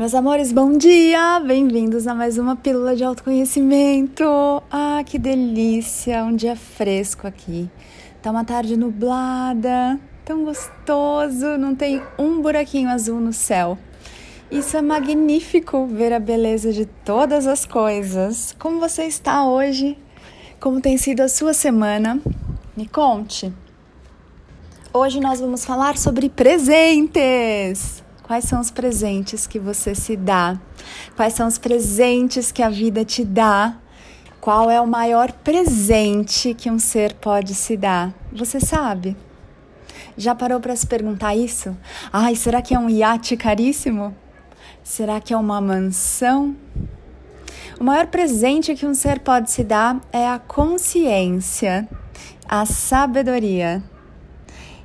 Meus amores, bom dia! Bem-vindos a mais uma pílula de autoconhecimento. Ah, que delícia! Um dia fresco aqui. Tá uma tarde nublada, tão gostoso, não tem um buraquinho azul no céu. Isso é magnífico ver a beleza de todas as coisas. Como você está hoje? Como tem sido a sua semana? Me conte. Hoje nós vamos falar sobre presentes. Quais são os presentes que você se dá? Quais são os presentes que a vida te dá? Qual é o maior presente que um ser pode se dar? Você sabe? Já parou para se perguntar isso? Ai, será que é um iate caríssimo? Será que é uma mansão? O maior presente que um ser pode se dar é a consciência, a sabedoria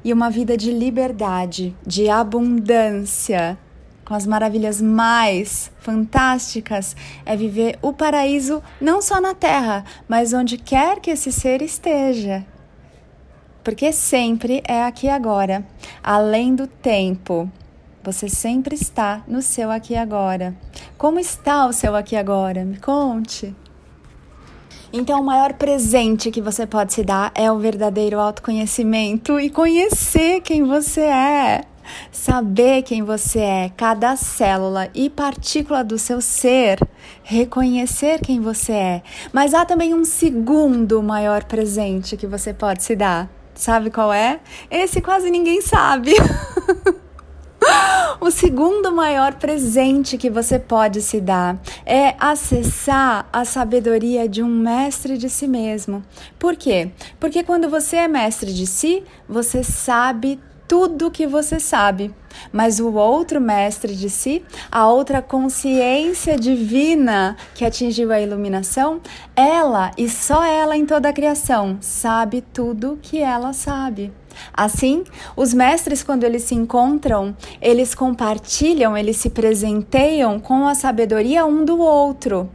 e uma vida de liberdade, de abundância, com as maravilhas mais fantásticas, é viver o paraíso não só na Terra, mas onde quer que esse ser esteja. Porque sempre é aqui agora, além do tempo. Você sempre está no seu aqui agora. Como está o seu aqui agora? Me conte. Então, o maior presente que você pode se dar é o verdadeiro autoconhecimento e conhecer quem você é. Saber quem você é, cada célula e partícula do seu ser, reconhecer quem você é. Mas há também um segundo maior presente que você pode se dar. Sabe qual é? Esse quase ninguém sabe. O segundo maior presente que você pode se dar é acessar a sabedoria de um mestre de si mesmo. Por quê? Porque quando você é mestre de si, você sabe tudo que você sabe. Mas o outro mestre de si, a outra consciência divina que atingiu a iluminação, ela e só ela em toda a criação sabe tudo que ela sabe. Assim, os mestres, quando eles se encontram, eles compartilham, eles se presenteiam com a sabedoria um do outro.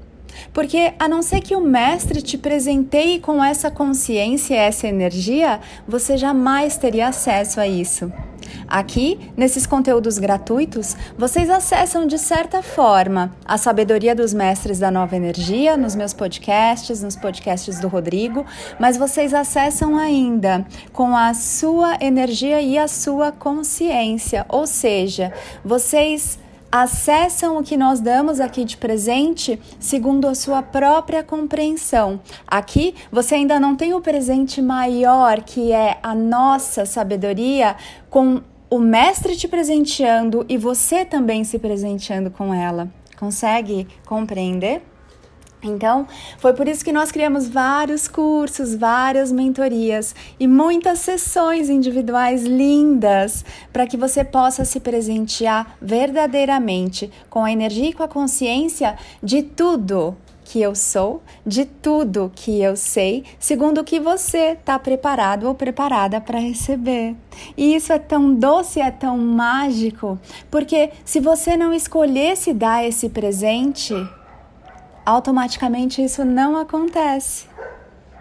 Porque a não ser que o mestre te presenteie com essa consciência, essa energia, você jamais teria acesso a isso. Aqui, nesses conteúdos gratuitos, vocês acessam de certa forma a sabedoria dos mestres da nova energia nos meus podcasts, nos podcasts do Rodrigo, mas vocês acessam ainda com a sua energia e a sua consciência, ou seja, vocês acessam o que nós damos aqui de presente segundo a sua própria compreensão. Aqui você ainda não tem o presente maior, que é a nossa sabedoria, com o mestre te presenteando e você também se presenteando com ela. Consegue compreender? Então, foi por isso que nós criamos vários cursos, várias mentorias e muitas sessões individuais lindas para que você possa se presentear verdadeiramente com a energia e com a consciência de tudo que eu sou, de tudo que eu sei, segundo o que você está preparado ou preparada para receber. E isso é tão doce, é tão mágico, porque se você não escolhesse dar esse presente, automaticamente isso não acontece.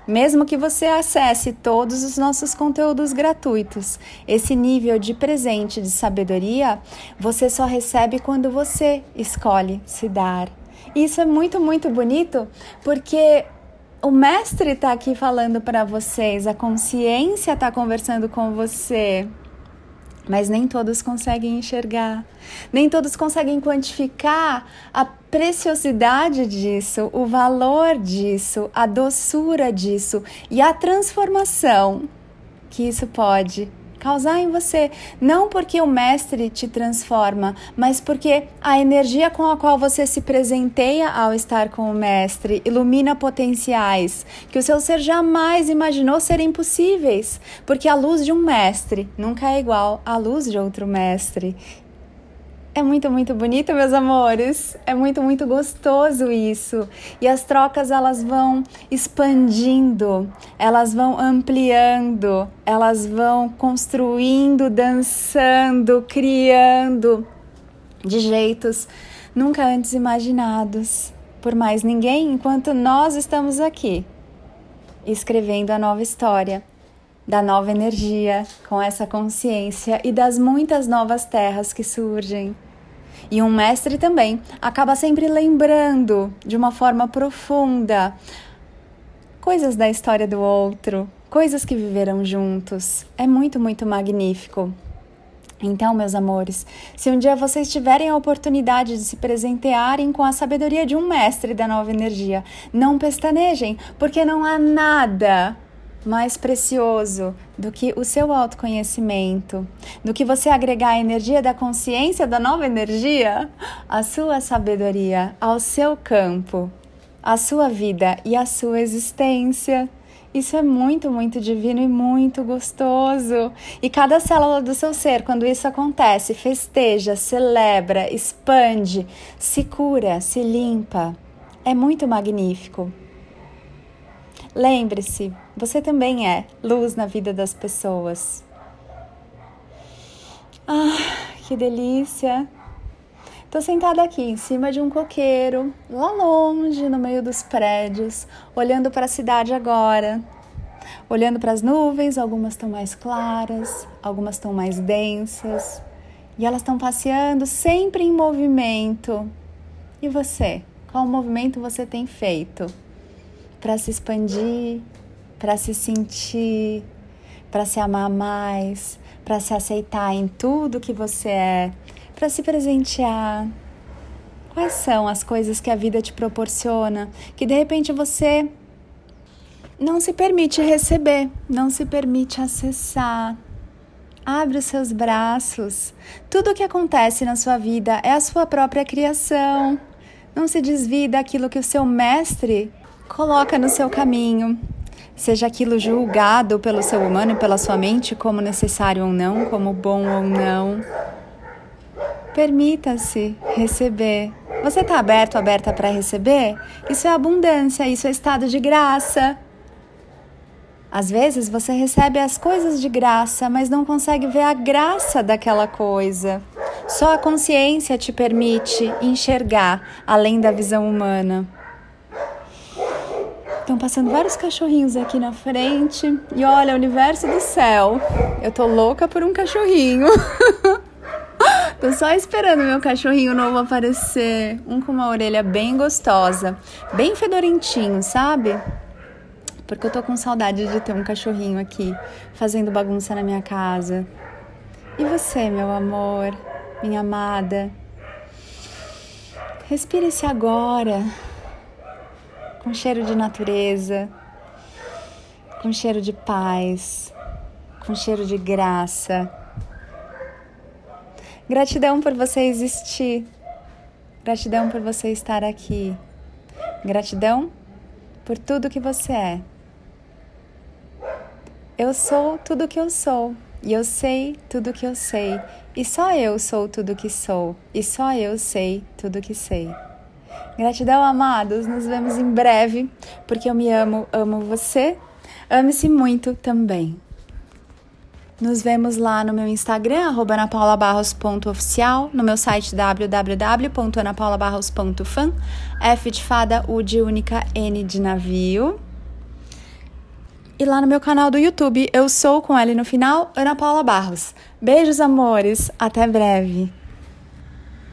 Mesmo que você acesse todos os nossos conteúdos gratuitos, esse nível de presente de sabedoria você só recebe quando você escolhe se dar isso é muito, muito bonito porque o mestre está aqui falando para vocês, a consciência está conversando com você. Mas nem todos conseguem enxergar, nem todos conseguem quantificar a preciosidade disso, o valor disso, a doçura disso e a transformação que isso pode causar em você, não porque o mestre te transforma, mas porque a energia com a qual você se presenteia ao estar com o mestre ilumina potenciais que o seu ser jamais imaginou serem possíveis, porque a luz de um mestre nunca é igual à luz de outro mestre. É muito, muito bonito, meus amores. É muito, muito gostoso isso. E as trocas elas vão expandindo, elas vão ampliando, elas vão construindo, dançando, criando de jeitos nunca antes imaginados por mais ninguém, enquanto nós estamos aqui escrevendo a nova história da nova energia, com essa consciência e das muitas novas terras que surgem. E um mestre também acaba sempre lembrando de uma forma profunda coisas da história do outro, coisas que viveram juntos. É muito, muito magnífico. Então, meus amores, se um dia vocês tiverem a oportunidade de se presentearem com a sabedoria de um mestre da nova energia, não pestanejem, porque não há nada mais precioso do que o seu autoconhecimento, do que você agregar a energia da consciência da nova energia, a sua sabedoria ao seu campo, a sua vida e a sua existência. Isso é muito, muito divino e muito gostoso. E cada célula do seu ser, quando isso acontece, festeja, celebra, expande, se cura, se limpa. É muito magnífico. Lembre-se, você também é luz na vida das pessoas. Ah, que delícia! Tô sentada aqui em cima de um coqueiro, lá longe, no meio dos prédios, olhando para a cidade agora. Olhando para as nuvens, algumas estão mais claras, algumas estão mais densas, e elas estão passeando sempre em movimento. E você? Qual movimento você tem feito para se expandir, para se sentir, para se amar mais, para se aceitar em tudo que você é? para se presentear. Quais são as coisas que a vida te proporciona que de repente você não se permite receber, não se permite acessar? Abre os seus braços. Tudo o que acontece na sua vida é a sua própria criação. Não se desvie daquilo que o seu mestre coloca no seu caminho. Seja aquilo julgado pelo seu humano e pela sua mente como necessário ou não, como bom ou não. Permita-se receber. Você está aberto, aberta para receber? Isso é abundância, isso é estado de graça. Às vezes você recebe as coisas de graça, mas não consegue ver a graça daquela coisa. Só a consciência te permite enxergar além da visão humana. Estão passando vários cachorrinhos aqui na frente. E olha, universo do céu. Eu tô louca por um cachorrinho. Tô só esperando meu cachorrinho novo aparecer. Um com uma orelha bem gostosa, bem fedorentinho, sabe? Porque eu tô com saudade de ter um cachorrinho aqui fazendo bagunça na minha casa. E você, meu amor, minha amada? Respire-se agora com cheiro de natureza, com cheiro de paz, com cheiro de graça Gratidão por você existir. Gratidão por você estar aqui. Gratidão por tudo que você é. Eu sou tudo que eu sou. E eu sei tudo que eu sei. E só eu sou tudo que sou. E só eu sei tudo que sei. Gratidão, amados. Nos vemos em breve. Porque eu me amo, amo você. Ame-se muito também. Nos vemos lá no meu Instagram, anapaulabarros.oficial, no meu site www.anapaulabarros.fan, F de fada, U de única, N de navio. E lá no meu canal do YouTube, eu sou com L no final, Ana Paula Barros. Beijos, amores, até breve.